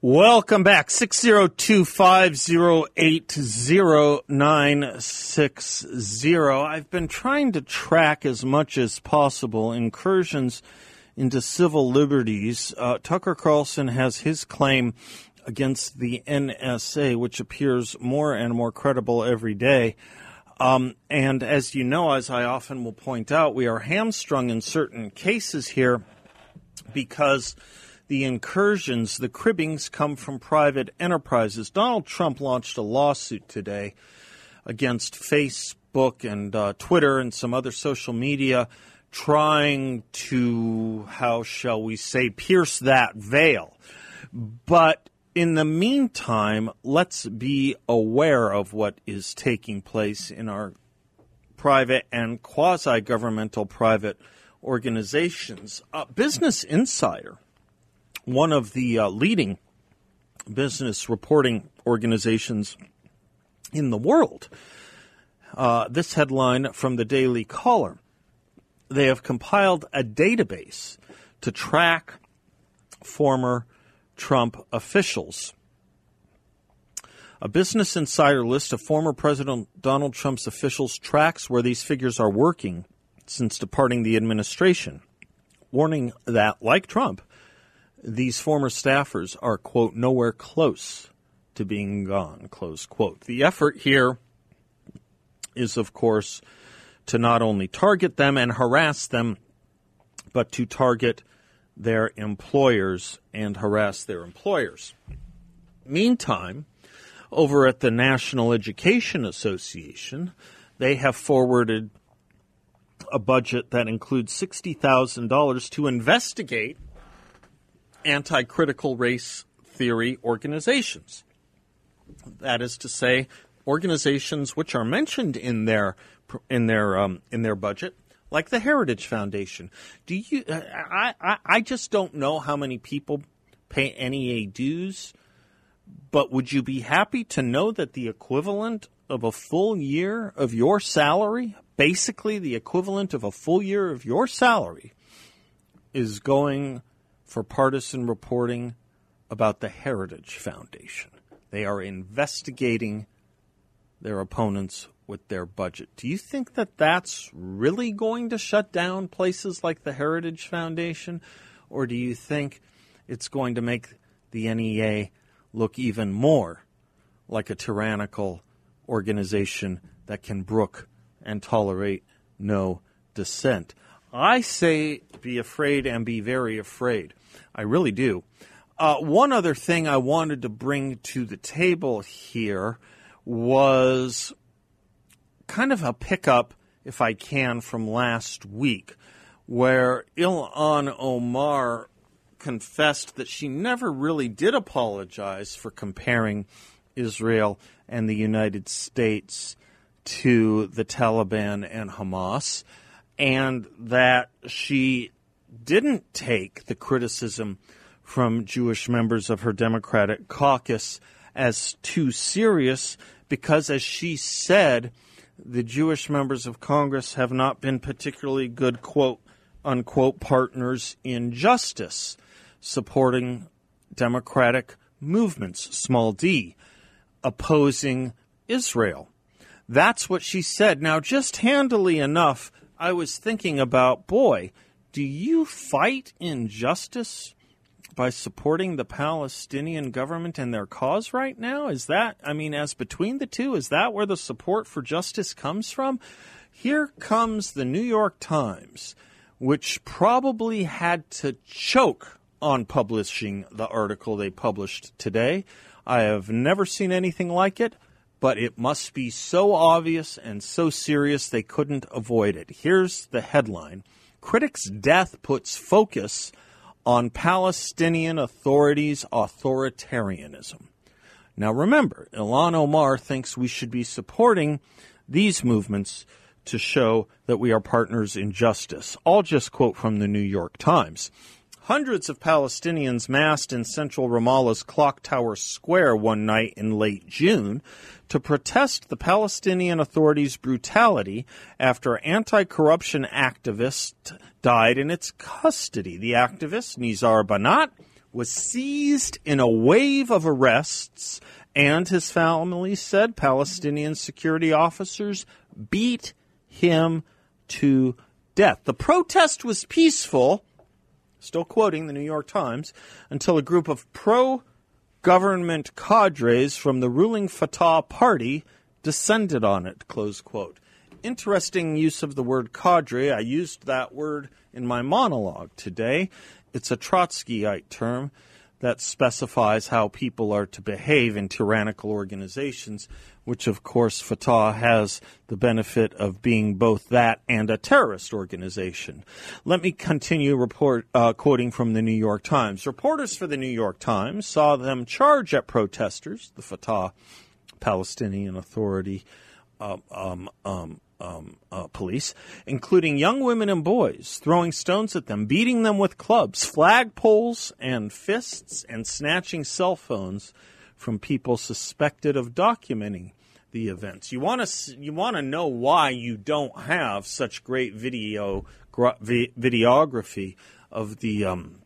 Welcome back. 602-508-0960. I've been trying to track as much as possible incursions into civil liberties. Uh, Tucker Carlson has his claim against the NSA, which appears more and more credible every day. Um, and as you know, as I often will point out, we are hamstrung in certain cases here because the incursions, the cribbings come from private enterprises. Donald Trump launched a lawsuit today against Facebook and uh, Twitter and some other social media trying to, how shall we say, pierce that veil. But in the meantime, let's be aware of what is taking place in our private and quasi governmental private organizations. Uh, Business Insider, one of the uh, leading business reporting organizations in the world, uh, this headline from the Daily Caller. They have compiled a database to track former Trump officials. A Business Insider list of former President Donald Trump's officials tracks where these figures are working since departing the administration, warning that, like Trump, these former staffers are, quote, nowhere close to being gone, close quote. The effort here is, of course, to not only target them and harass them, but to target their employers and harass their employers. Meantime, over at the National Education Association, they have forwarded a budget that includes $60,000 to investigate anti critical race theory organizations. That is to say, organizations which are mentioned in their in their um, in their budget, like the Heritage Foundation. Do you? I, I I just don't know how many people pay NEA dues, but would you be happy to know that the equivalent of a full year of your salary, basically the equivalent of a full year of your salary, is going for partisan reporting about the Heritage Foundation. They are investigating their opponents with their budget. Do you think that that's really going to shut down places like the Heritage Foundation? Or do you think it's going to make the NEA look even more like a tyrannical organization that can brook and tolerate no dissent? I say be afraid and be very afraid. I really do. Uh, one other thing I wanted to bring to the table here was kind of a pickup, if I can, from last week, where Ilhan Omar confessed that she never really did apologize for comparing Israel and the United States to the Taliban and Hamas, and that she didn't take the criticism from Jewish members of her Democratic caucus as too serious because, as she said, the Jewish members of Congress have not been particularly good, quote unquote, partners in justice, supporting democratic movements, small d, opposing Israel. That's what she said. Now, just handily enough, I was thinking about boy, do you fight injustice by supporting the Palestinian government and their cause right now? Is that, I mean, as between the two, is that where the support for justice comes from? Here comes the New York Times, which probably had to choke on publishing the article they published today. I have never seen anything like it, but it must be so obvious and so serious they couldn't avoid it. Here's the headline Critics' death puts focus on Palestinian authorities' authoritarianism. Now remember, Ilhan Omar thinks we should be supporting these movements to show that we are partners in justice. I'll just quote from the New York Times. Hundreds of Palestinians massed in central Ramallah's Clock Tower Square one night in late June to protest the Palestinian Authority's brutality after anti-corruption activist died in its custody. The activist, Nizar Banat, was seized in a wave of arrests, and his family said Palestinian security officers beat him to death. The protest was peaceful still quoting the New York Times, until a group of pro government cadres from the ruling Fatah party descended on it. Close quote. Interesting use of the word cadre. I used that word in my monologue today. It's a Trotskyite term that specifies how people are to behave in tyrannical organizations, which of course Fatah has the benefit of being both that and a terrorist organization. Let me continue report uh, quoting from the New York Times. Reporters for the New York Times saw them charge at protesters, the Fatah Palestinian Authority um, um, um, um, uh, police, including young women and boys, throwing stones at them, beating them with clubs, flagpoles, and fists, and snatching cell phones from people suspected of documenting the events. You want to you want to know why you don't have such great video videography of the um,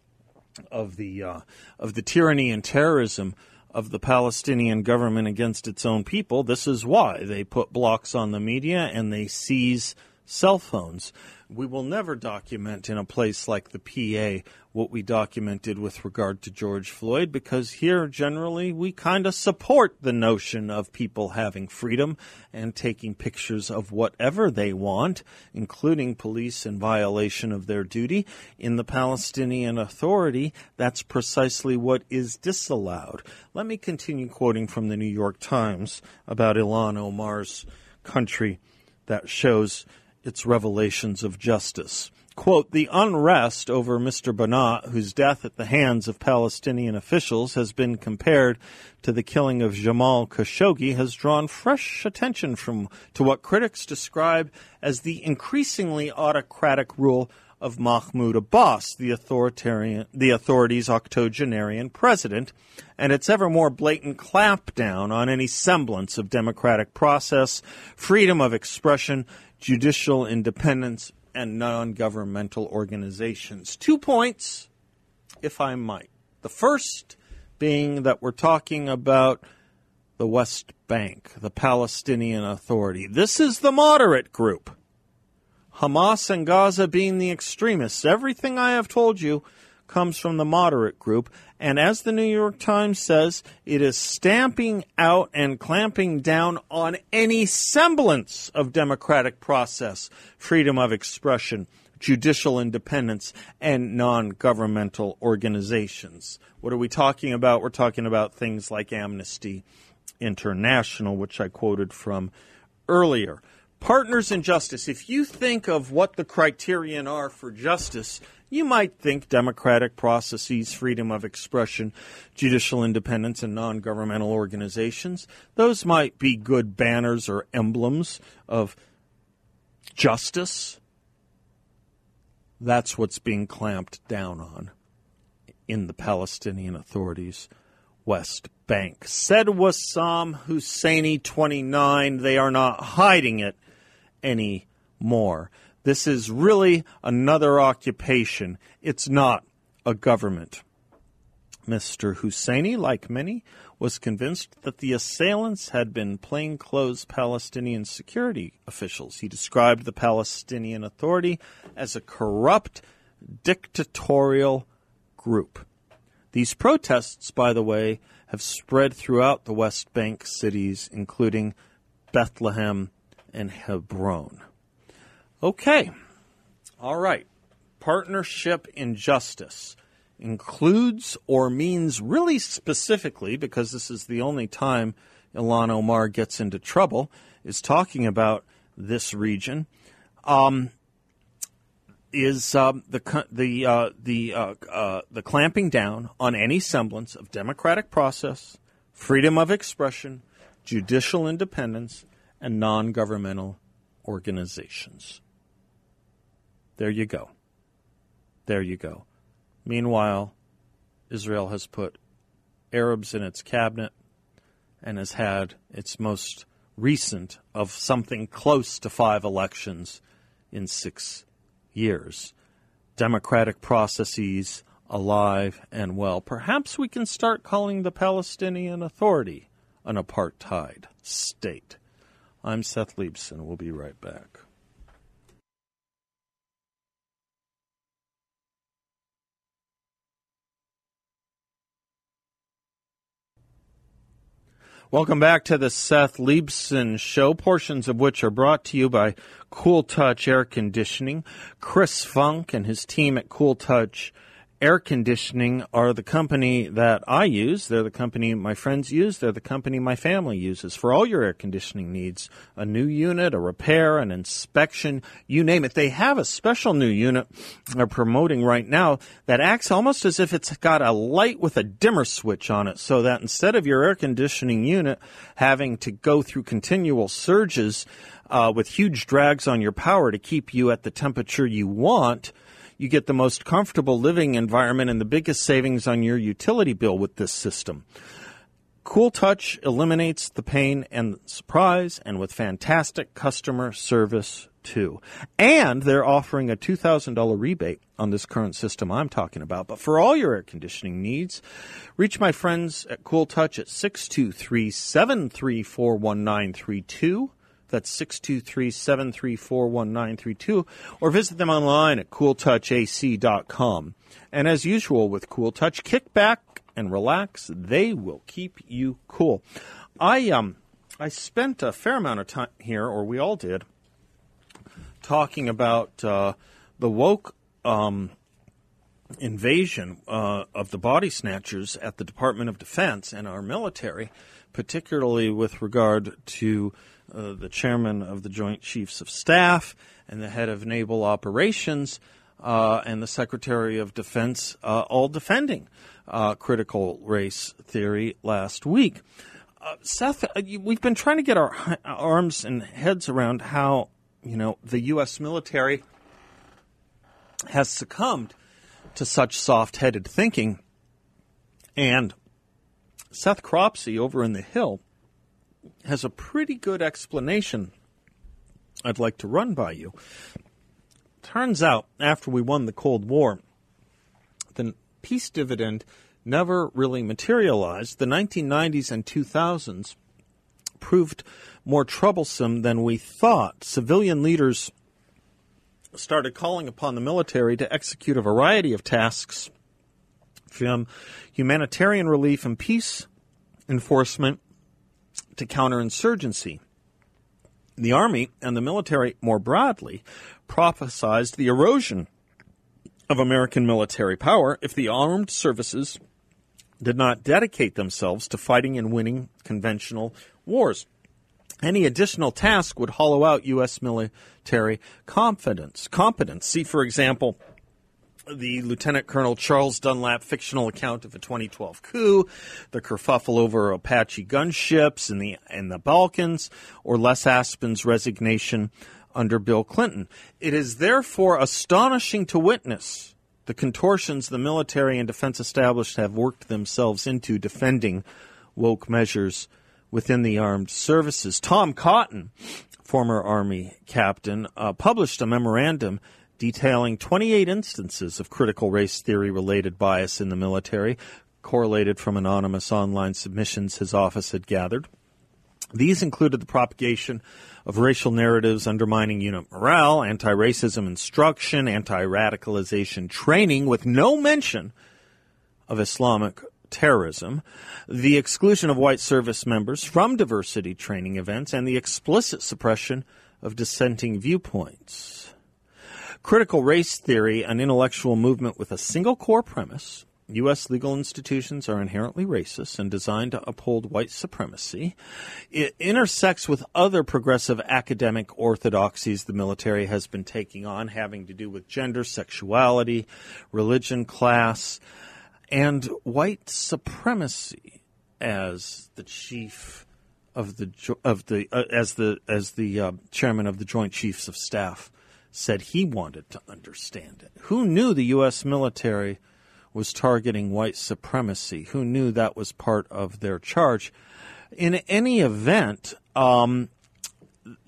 of the uh, of the tyranny and terrorism of the Palestinian government against its own people. This is why they put blocks on the media and they seize cell phones. We will never document in a place like the PA what we documented with regard to George Floyd because here generally we kind of support the notion of people having freedom and taking pictures of whatever they want, including police in violation of their duty. In the Palestinian Authority, that's precisely what is disallowed. Let me continue quoting from the New York Times about Ilhan Omar's country that shows its revelations of justice. Quote, the unrest over Mr. Banat, whose death at the hands of Palestinian officials has been compared to the killing of Jamal Khashoggi, has drawn fresh attention from to what critics describe as the increasingly autocratic rule of Mahmoud Abbas, the authoritarian, the authority's octogenarian president, and its ever more blatant clampdown on any semblance of democratic process, freedom of expression, judicial independence, and non governmental organizations. Two points, if I might. The first being that we're talking about the West Bank, the Palestinian Authority. This is the moderate group. Hamas and Gaza being the extremists. Everything I have told you comes from the moderate group. And as the New York Times says, it is stamping out and clamping down on any semblance of democratic process, freedom of expression, judicial independence, and non governmental organizations. What are we talking about? We're talking about things like Amnesty International, which I quoted from earlier. Partners in justice. If you think of what the criterion are for justice, you might think democratic processes, freedom of expression, judicial independence, and non governmental organizations, those might be good banners or emblems of justice. That's what's being clamped down on in the Palestinian Authority's West Bank. Said Wassam Husseini, 29, they are not hiding it anymore. This is really another occupation. It's not a government. Mr. Husseini, like many, was convinced that the assailants had been plainclothes Palestinian security officials. He described the Palestinian Authority as a corrupt, dictatorial group. These protests, by the way, have spread throughout the West Bank cities, including Bethlehem and Hebron. Okay. All right. Partnership in justice includes or means really specifically, because this is the only time Ilhan Omar gets into trouble, is talking about this region. Um, is um, the the uh, the uh, uh, the clamping down on any semblance of democratic process, freedom of expression, judicial independence, and non-governmental organizations. There you go. There you go. Meanwhile, Israel has put Arabs in its cabinet and has had its most recent of something close to five elections in six years. Democratic processes alive and well. Perhaps we can start calling the Palestinian Authority an apartheid state. I'm Seth Leibsohn. We'll be right back. Welcome back to the Seth Leibsohn Show, portions of which are brought to you by Cool Touch Air Conditioning. Chris Funk and his team at Cool Touch Air Conditioning are the company that I use. They're the company my friends use. They're the company my family uses for all your air conditioning needs. A new unit, a repair, an inspection, you name it. They have a special new unit they're promoting right now that acts almost as if it's got a light with a dimmer switch on it so that instead of your air conditioning unit having to go through continual surges uh, with huge drags on your power to keep you at the temperature you want, you get the most comfortable living environment and the biggest savings on your utility bill with this system. Cool Touch eliminates the pain and surprise and with fantastic customer service too. And they're offering a $2,000 rebate on this current system I'm talking about. But for all your air conditioning needs, reach my friends at Cool Touch at 623 734 1932 that's 623 734 1932. Or visit them online at cooltouchac.com. And as usual with Cool Touch, kick back and relax. They will keep you cool. I, um, I spent a fair amount of time here, or we all did, talking about uh, the woke um, invasion uh, of the body snatchers at the Department of Defense and our military, particularly with regard to uh, the chairman of the Joint Chiefs of Staff and the head of naval operations uh, and the Secretary of Defense uh, all defending uh, critical race theory last week. Uh, Seth, we've been trying to get our arms and heads around how you know the U.S. military has succumbed to such soft-headed thinking, and Seth Cropsey over in the Hill has a pretty good explanation I'd like to run by you. Turns out, after we won the Cold War, the peace dividend never really materialized. The 1990s and 2000s proved more troublesome than we thought. Civilian leaders started calling upon the military to execute a variety of tasks from humanitarian relief and peace enforcement to counterinsurgency. The Army and the military more broadly prophesized the erosion of American military power if the armed services did not dedicate themselves to fighting and winning conventional wars. Any additional task would hollow out U.S. military confidence. Competence. See, for example, the Lieutenant Colonel Charles Dunlap fictional account of a 2012 coup, the kerfuffle over Apache gunships in the in the Balkans, or Les Aspin's resignation under Bill Clinton. It is therefore astonishing to witness the contortions the military and defense established have worked themselves into defending woke measures within the armed services. Tom Cotton, former Army captain, uh, published a memorandum detailing 28 instances of critical race theory related bias in the military, correlated from anonymous online submissions his office had gathered. These included the propagation of racial narratives undermining unit morale, anti racism instruction, anti radicalization training, with no mention of Islamic terrorism, the exclusion of white service members from diversity training events, and the explicit suppression of dissenting viewpoints. Critical race theory, an intellectual movement with a single core premise, U.S. legal institutions are inherently racist and designed to uphold white supremacy. It intersects with other progressive academic orthodoxies the military has been taking on, having to do with gender, sexuality, religion, class, and white supremacy as the chief of the of the uh, as the as the uh, chairman of the Joint Chiefs of Staff said he wanted to understand it. Who knew the U.S. military was targeting white supremacy? Who knew that was part of their charge? In any event, um,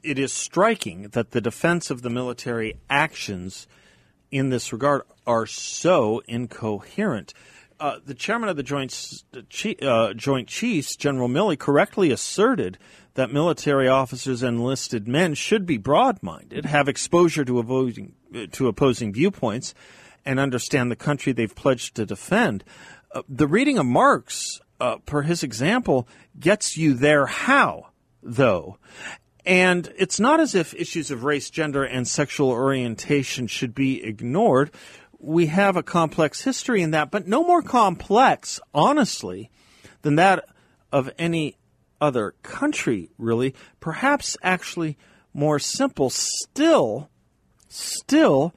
it is striking that the defense of the military actions in this regard are so incoherent. Uh, the chairman of the Joint, uh, Joint Chiefs, General Milley, correctly asserted that military officers and enlisted men should be broad-minded, have exposure to opposing, to opposing viewpoints, and understand the country they've pledged to defend. Uh, the reading of Marx, uh, per his example, gets you there how, though. And it's not as if issues of race, gender, and sexual orientation should be ignored. We have a complex history in that, but no more complex, honestly, than that of any other country, really. Perhaps actually more simple. Still, still,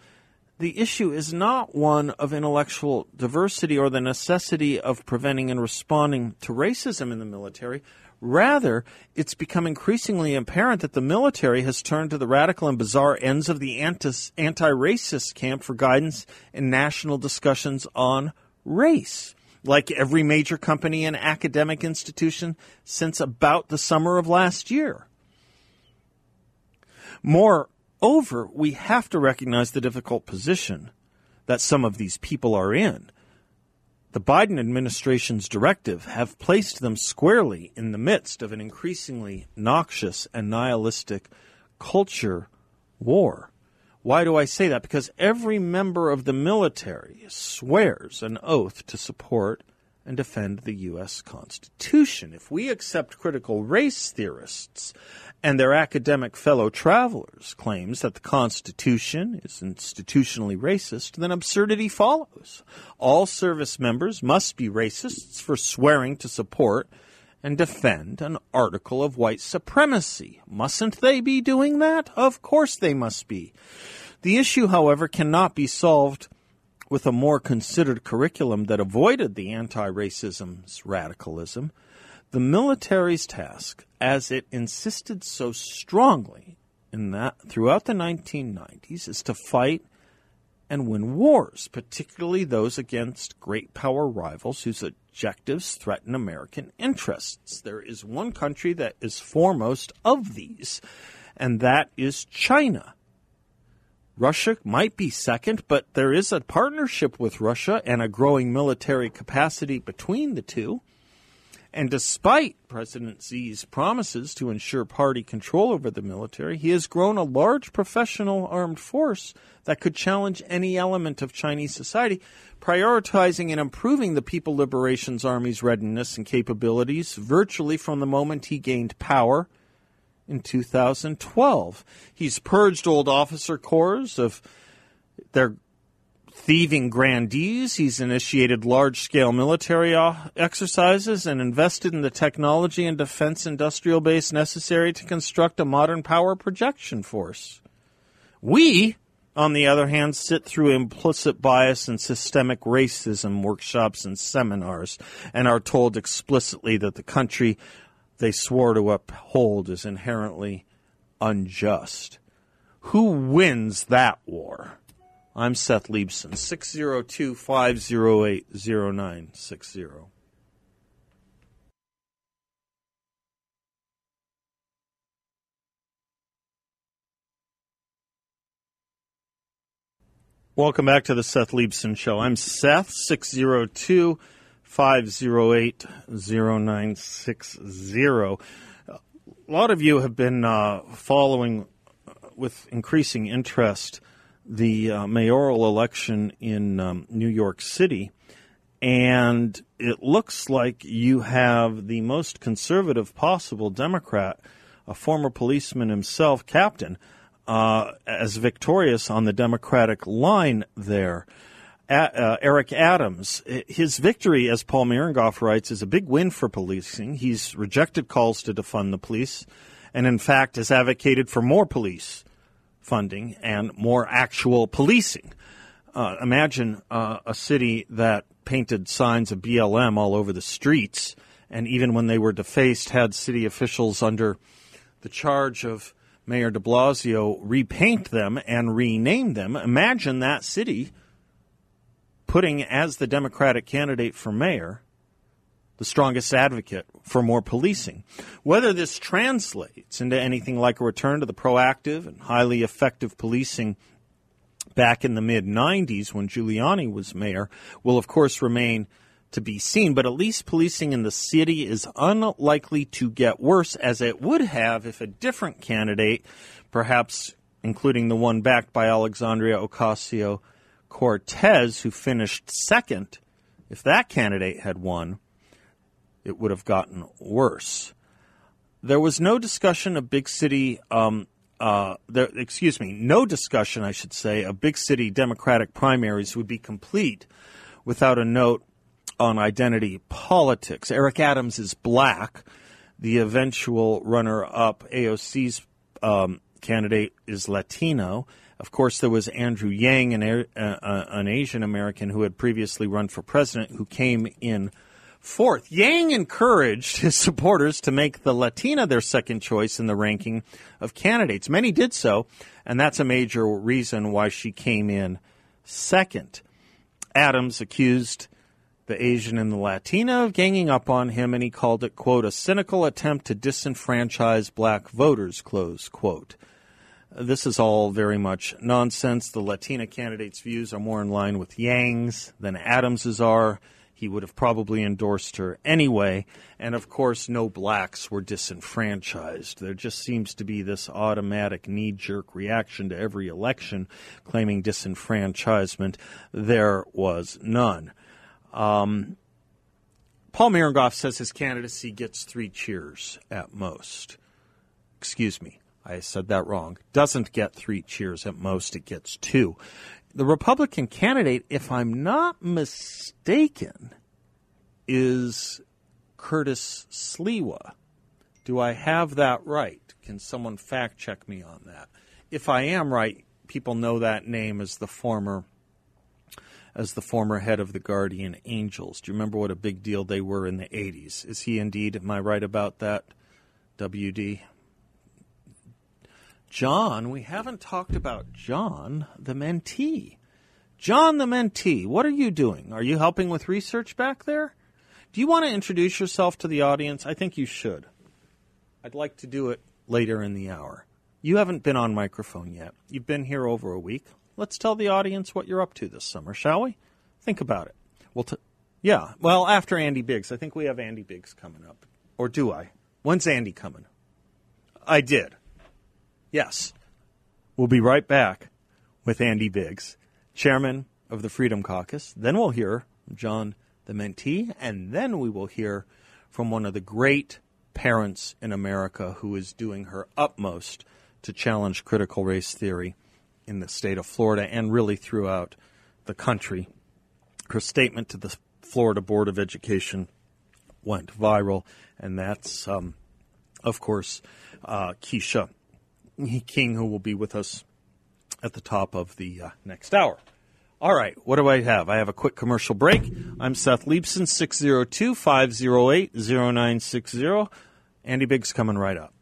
the issue is not one of intellectual diversity or the necessity of preventing and responding to racism in the military. Rather, it's become increasingly apparent that the military has turned to the radical and bizarre ends of the anti racist camp for guidance in national discussions on race. Like every major company and academic institution since about the summer of last year. Moreover, we have to recognize the difficult position that some of these people are in. The Biden administration's directive have placed them squarely in the midst of an increasingly noxious and nihilistic culture war. Why do I say that? Because every member of the military swears an oath to support and defend the U.S. Constitution. If we accept critical race theorists and their academic fellow travelers' claims that the Constitution is institutionally racist, then absurdity follows. All service members must be racists for swearing to support and defend an article of white supremacy. Mustn't they be doing that? Of course they must be. The issue, however, cannot be solved with a more considered curriculum that avoided the anti racism's radicalism. The military's task, as it insisted so strongly in that throughout the 1990s, is to fight and win wars, particularly those against great power rivals whose objectives threaten American interests. There is one country that is foremost of these, and that is China. Russia might be second, but there is a partnership with Russia and a growing military capacity between the two. And despite President Xi's promises to ensure party control over the military, he has grown a large professional armed force that could challenge any element of Chinese society, prioritizing and improving the People Liberation Army's readiness and capabilities virtually from the moment he gained power in 2012. He's purged old officer corps of their thieving grandees. He's initiated large scale military uh, exercises and invested in the technology and defense industrial base necessary to construct a modern power projection force. We, on the other hand, sit through implicit bias and systemic racism workshops and seminars and are told explicitly that the country they swore to uphold is inherently unjust. Who wins that war? I'm Seth Leibsohn, 602 508 0960. Welcome back to the Seth Leibsohn Show. I'm Seth, 602 508 0960. A lot of you have been uh, following with increasing interest the uh, mayoral election in um, New York City, and it looks like you have the most conservative possible Democrat, a former policeman himself, Captain, uh, as victorious on the Democratic line there. Uh, Eric Adams. His victory, as Paul Mirengoff writes, is a big win for policing. He's rejected calls to defund the police, and in fact has advocated for more police funding and more actual policing. Uh, imagine uh, a city that painted signs of BLM all over the streets, and even when they were defaced, had city officials under the charge of Mayor de Blasio repaint them and rename them. Imagine that city putting as the Democratic candidate for mayor the strongest advocate for more policing. Whether this translates into anything like a return to the proactive and highly effective policing back in the mid 90s when Giuliani was mayor will, of course, remain to be seen. But at least policing in the city is unlikely to get worse, as it would have if a different candidate, perhaps including the one backed by Alexandria Ocasio Cortez, who finished second, if that candidate had won, it would have gotten worse. There was no discussion of big city, um, uh, there, excuse me, no discussion, I should say, of big city Democratic primaries would be complete without a note on identity politics. Eric Adams is black. The eventual runner up, AOC's um, candidate, is Latino. Of course, there was Andrew Yang, an, uh, uh, an Asian American who had previously run for president, who came in fourth. Yang encouraged his supporters to make the Latina their second choice in the ranking of candidates. Many did so, and that's a major reason why she came in second. Adams accused the Asian and the Latina of ganging up on him, and he called it, quote, a cynical attempt to disenfranchise black voters, close quote. This is all very much nonsense. The Latina candidate's views are more in line with Yang's than Adams's are. He would have probably endorsed her anyway. And of course, no blacks were disenfranchised. There just seems to be this automatic knee jerk reaction to every election claiming disenfranchisement. There was none. Um, Paul Mirengoff says his candidacy gets three cheers at most. Excuse me. I said that wrong. Doesn't get three cheers at most, it gets two. The Republican candidate, if I'm not mistaken, is Curtis Sliwa. Do I have that right? Can someone fact check me on that? If I am right, people know that name as the former as the former head of the Guardian Angels. Do you remember what a big deal they were in the 80s? Is he indeed, am I right about that, WD? John, we haven't talked about John, the mentee. John, the mentee, what are you doing? Are you helping with research back there? Do you want to introduce yourself to the audience? I think you should. I'd like to do it later in the hour. You haven't been on microphone yet. You've been here over a week. Let's tell the audience what you're up to this summer, shall we? Think about it. Well, t- yeah. Well, after Andy Biggs, I think we have Andy Biggs coming up. Or do I? When's Andy coming? I did. Yes. We'll be right back with Andy Biggs, chairman of the Freedom Caucus. Then we'll hear John the mentee, and then we will hear from one of the great parents in America who is doing her utmost to challenge critical race theory in the state of Florida and really throughout the country. Her statement to the Florida Board of Education went viral, and that's, um, of course, uh, Keisha King, who will be with us at the top of the uh, next hour. All right, what do I have? I have a quick commercial break. I'm Seth Leibsohn, 602 508 0960. Andy Biggs coming right up.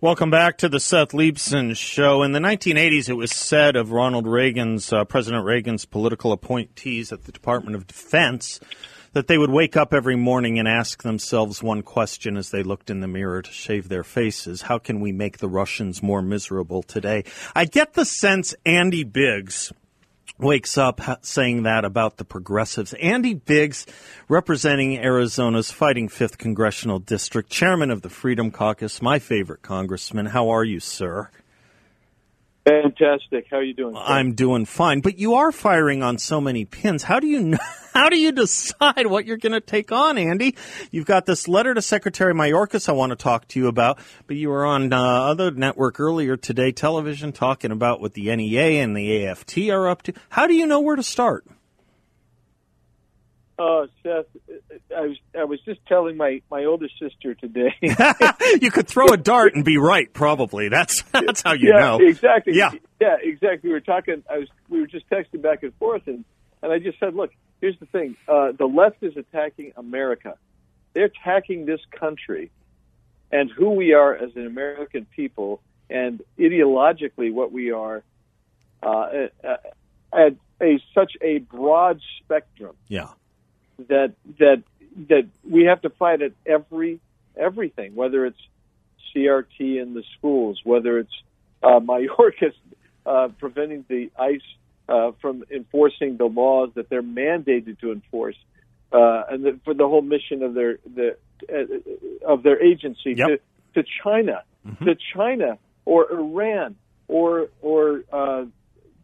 Welcome back to the Seth Leibsohn Show. In the 1980s, it was said of Ronald Reagan's, uh, President Reagan's political appointees at the Department of Defense that they would wake up every morning and ask themselves one question as they looked in the mirror to shave their faces How can we make the Russians more miserable today? I get the sense Andy Biggs wakes up saying that about the progressives. Andy Biggs, representing Arizona's fighting 5th Congressional District, chairman of the Freedom Caucus, my favorite congressman. How are you, sir? Fantastic. How are you doing? Sir? I'm doing fine, but you are firing on so many pins. How do you know? how do you decide what you're going to take on, Andy? You've got this letter to Secretary Mayorkas I want to talk to you about, but you were on uh, other network earlier today, television, talking about what the NEA and the AFT are up to. How do you know where to start? Oh, Seth, I was I was just telling my my older sister today. you could throw a dart and be right, probably. That's that's how you yeah, know. Exactly. Yeah. Yeah, exactly. We were talking. I was. We were just texting back and forth, and and I just said, look, here's the thing. Uh, the left is attacking America. They're attacking this country, and who we are as an American people, and ideologically what we are, uh, at, at a such a broad spectrum Yeah. That that that we have to fight at every everything, whether it's CRT in the schools, whether it's uh, Mayorkas uh, preventing the ICE uh, from enforcing the laws that they're mandated to enforce, uh, and the, for the whole mission of their the uh, of their agency Yep. to to China, to China or Iran or or uh,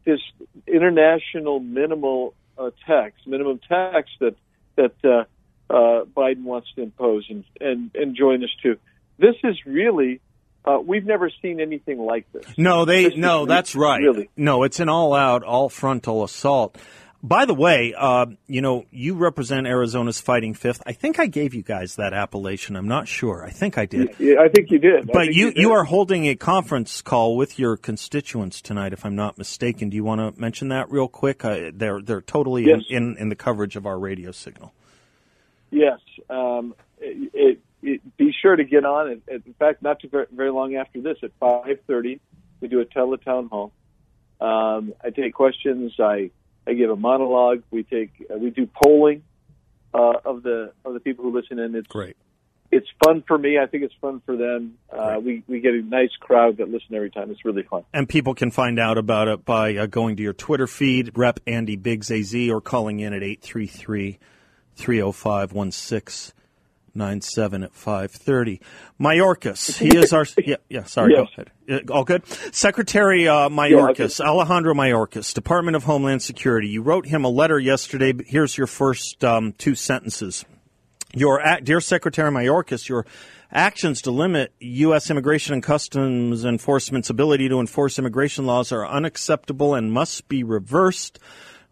this international minimal uh, tax, minimum tax that that uh, uh, Biden wants to impose and, and and join us to. This is really uh, we've never seen anything like this. No, they This no, that's right. Really, No, it's an all-out, all-frontal assault. By the way, uh, you know, you represent Arizona's Fighting Fifth. I think I gave you guys that appellation. I'm not sure. I think I did. yeah, I think you did. But think you, did. you are holding a conference call with your constituents tonight, if I'm not mistaken. Do you want to mention that real quick? Uh, they're they're totally Yes. in, in, in the coverage of our radio signal. Yes. Um, it, it, it, be sure to get on. In fact, not too very, very long after this, at five thirty, we do a teletown hall. Um, I take questions. I I give a monologue. We take uh, we do polling uh, of the of the people who listen, and it's Great. it's fun for me. I think it's fun for them. Uh, we we get a nice crowd that listen every time. It's really fun. And people can find out about it by uh, going to your Twitter feed, Rep Andy Biggs AZ, or calling in at 833 305 1697 at 530. Mayorkas, he is our. Yeah, yeah sorry, Yes. go ahead. Uh, All good? Secretary uh, Mayorkas, Alejandro Mayorkas, Department of Homeland Security. You wrote him a letter yesterday. but Here's your first um, two sentences. Your dear Secretary Mayorkas, your actions to limit U.S. Immigration and Customs Enforcement's ability to enforce immigration laws are unacceptable and must be reversed.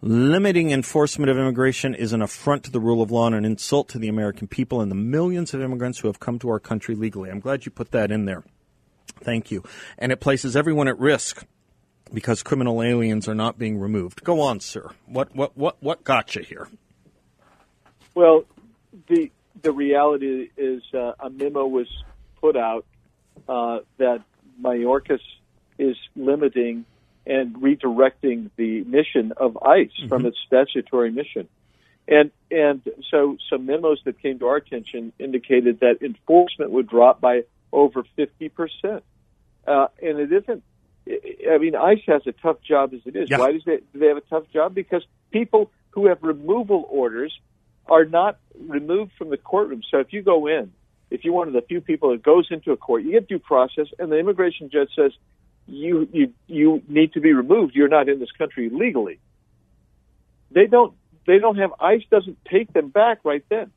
Limiting enforcement of immigration is an affront to the rule of law and an insult to the American people and the millions of immigrants who have come to our country legally. I'm glad you put that in there. Thank you. And it places everyone at risk because criminal aliens are not being removed. Go on, sir. What what what what got you here? Well, the the reality is uh, a memo was put out uh, that Mayorkas is limiting and redirecting the mission of ICE from its statutory mission. And and so some memos that came to our attention indicated that enforcement would drop by over fifty percent. Uh, and it isn't. I mean, ICE has a tough job as it is. Yeah. Why does they, do they have a tough job? Because people who have removal orders are not removed from the courtroom. So if you go in, if you're one of the few people that goes into a court, you get due process, and the immigration judge says you you you need to be removed. You're not in this country legally. They don't they don't have ICE doesn't take them back right then.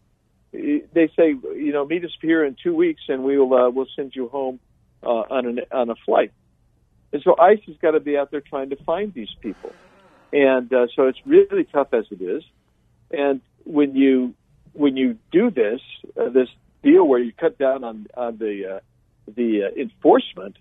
They say you know meet us here in two weeks and we'll uh, we'll send you home uh, on an on a flight. And so ICE has got to be out there trying to find these people, and uh, so it's really tough as it is. And when you when you do this uh, this deal where you cut down on on the uh, the uh, enforcement,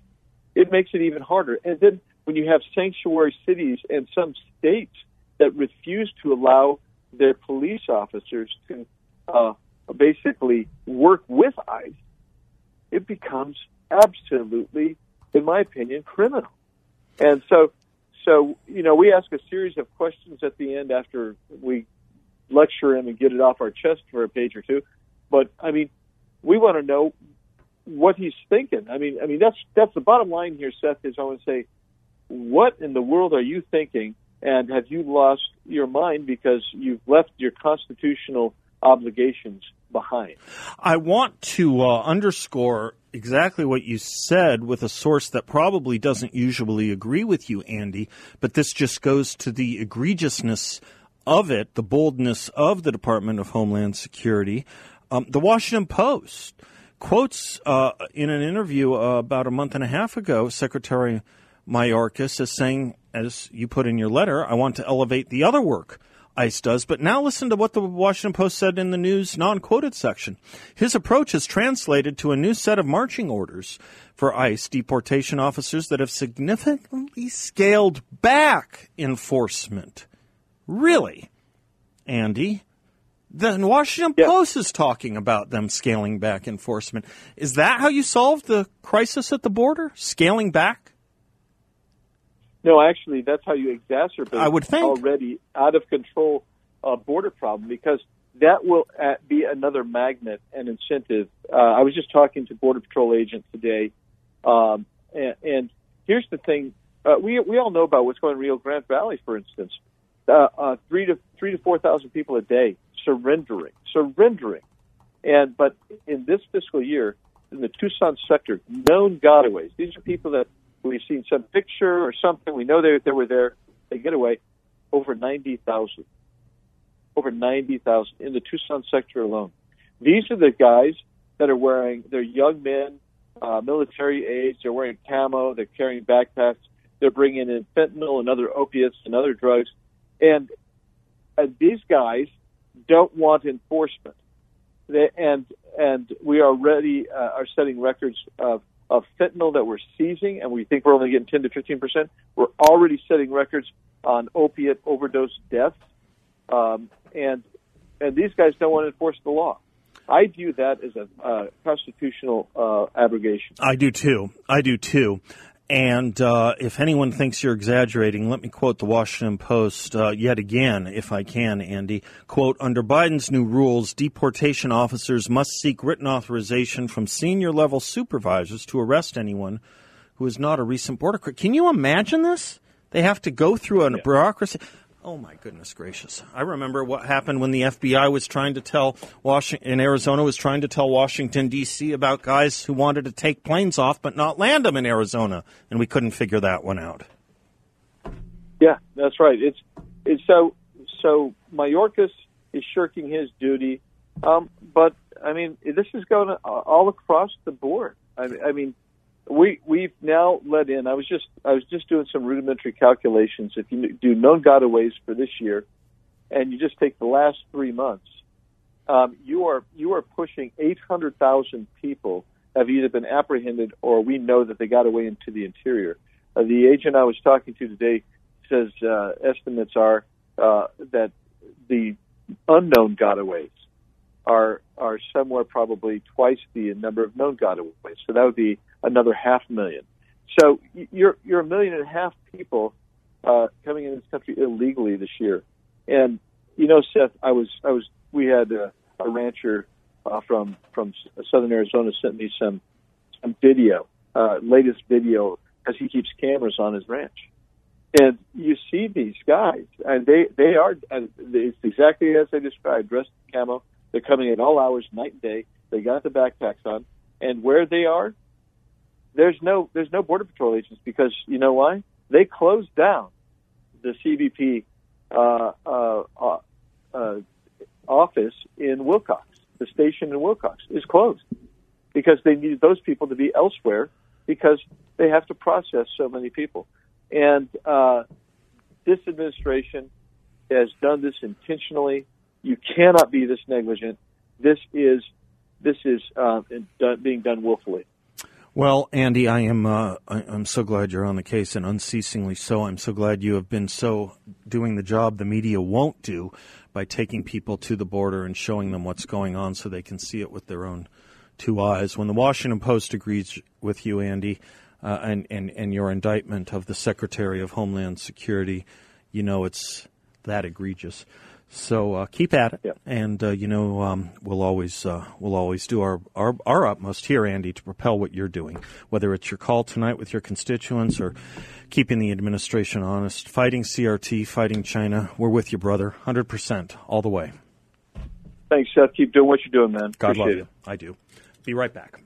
it makes it even harder. And then when you have sanctuary cities and some states that refuse to allow their police officers to uh, basically work with ICE, it becomes absolutely, in my opinion, criminal. And so, so you know, we ask a series of questions at the end after we lecture him and get it off our chest for a page or two. But I mean, we want to know what he's thinking. I mean, I mean that's that's the bottom line here, Seth. Is I want to say, what in the world are you thinking? And have you lost your mind because you've left your constitutional obligations behind? I want to uh, underscore exactly what you said with a source that probably doesn't usually agree with you, Andy, but this just goes to the egregiousness of it, the boldness of the Department of Homeland Security. Um, the Washington Post quotes uh, in an interview uh, about a month and a half ago Secretary Mayorkas as saying, as you put in your letter, I want to elevate the other work ICE does. But now listen to what the Washington Post said in the news non quoted section. His approach has translated to a new set of marching orders for ICE deportation officers that have significantly scaled back enforcement. Really? Andy? The Washington yeah. Post is talking about them scaling back enforcement. Is that how you solve the crisis at the border? Scaling back? No, actually, that's how you exacerbate I would think. already out of control uh, border problem because that will uh, be another magnet and incentive. Uh, I was just talking to Border Patrol agents today, um, and, and, here's the thing: uh, we we all know about what's going on in Rio Grande Valley, for instance. Uh, uh, three to three to four thousand people a day surrendering, surrendering, and but in this fiscal year, in the Tucson sector, known gotaways. These are people that We've seen some picture or something. We know they, they were there. They get away. Over 90,000. Over 90,000 in the Tucson sector alone. These are the guys that are wearing, they're young men, uh, military age. They're wearing camo. They're carrying backpacks. They're bringing in fentanyl and other opiates and other drugs. And, and these guys don't want enforcement. They, and and we already uh, are setting records of of fentanyl that we're seizing, and we think we're only getting 10 to 15 percent. We're already setting records on opiate overdose deaths, um, and and these guys don't want to enforce the law. I view that as a uh, constitutional uh, abrogation. I do too. I do too. And uh, if anyone thinks you're exaggerating, let me quote the Washington Post uh, yet again, if I can, Andy. Quote, under Biden's new rules, deportation officers must seek written authorization from senior level supervisors to arrest anyone who is not a recent border criminal. Can you imagine this? They have to go through a yeah. bureaucracy. Oh my goodness gracious! I remember what happened when the FBI was trying to tell Washington in Arizona was trying to tell Washington D.C. about guys who wanted to take planes off but not land them in Arizona, and we couldn't figure that one out. Yeah, that's right. It's it's so so Mayorkas is shirking his duty, um, but I mean this is going all across the board. I, I mean we we've now let in. I was just I was just doing some rudimentary calculations. If you do known gotaways for this year, and you just take the last three months, um, you are you are pushing 800,000 people have either been apprehended or we know that they got away into the interior. Uh, the agent I was talking to today says uh, estimates are uh, that the unknown gotaways are are somewhere probably twice the number of known gotaways. So that would be another half million. So you're you're a million and a half people uh, coming into this country illegally this year. And you know, Seth, I was I was we had a, a rancher uh, from from southern Arizona sent me some some video, uh, latest video, because he keeps cameras on his ranch. And you see these guys, and they they are and it's exactly as I described, dressed in camo. They're coming at all hours, night and day. They got the backpacks on, and where they are, there's no there's no border patrol agents because you know why? They closed down the CBP uh, uh, uh, uh, office in Willcox. The station in Willcox is closed because they needed those people to be elsewhere because they have to process so many people. And uh, this administration has done this intentionally. You cannot be this negligent. This is this is uh, being done willfully. Well, Andy, I am uh, I, am so glad you're on the case, and unceasingly so. I'm so glad you have been so doing the job the media won't do by taking people to the border and showing them what's going on, so they can see it with their own two eyes. When the Washington Post agrees with you, Andy, uh, and, and and your indictment of the Secretary of Homeland Security, you know it's that egregious. So uh, keep at it, yep. and uh, you know um, we'll always uh, we'll always do our, our our utmost here, Andy, to propel what you're doing. Whether it's your call tonight with your constituents or keeping the administration honest, fighting CRT, fighting China, we're with you, brother, hundred percent, all the way. Thanks, Seth. Keep doing what you're doing, man. God Appreciate love you. you. I do. Be right back.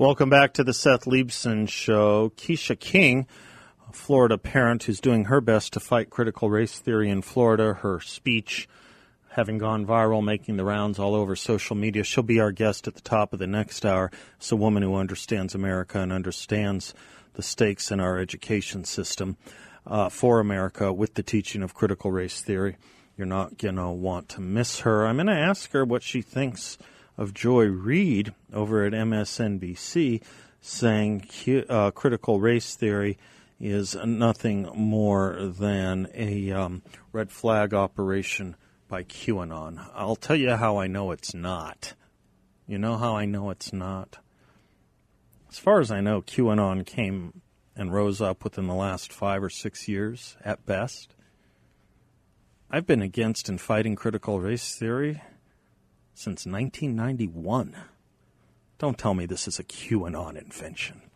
Welcome back to the Seth Leibsohn Show. Keisha King, a Florida parent who's doing her best to fight critical race theory in Florida, her speech having gone viral, making the rounds all over social media. She'll be our guest at the top of the next hour. It's a woman who understands America and understands the stakes in our education system uh, for America with the teaching of critical race theory. You're not going to want to miss her. I'm going to ask her what she thinks of Joy Reid over at MSNBC saying uh, critical race theory is nothing more than a um, red flag operation by QAnon. I'll tell you how I know it's not. You know how I know it's not? As far as I know, QAnon came and rose up within the last five or six years at best. I've been against and fighting critical race theory since 1991. Don't tell me this is a QAnon invention.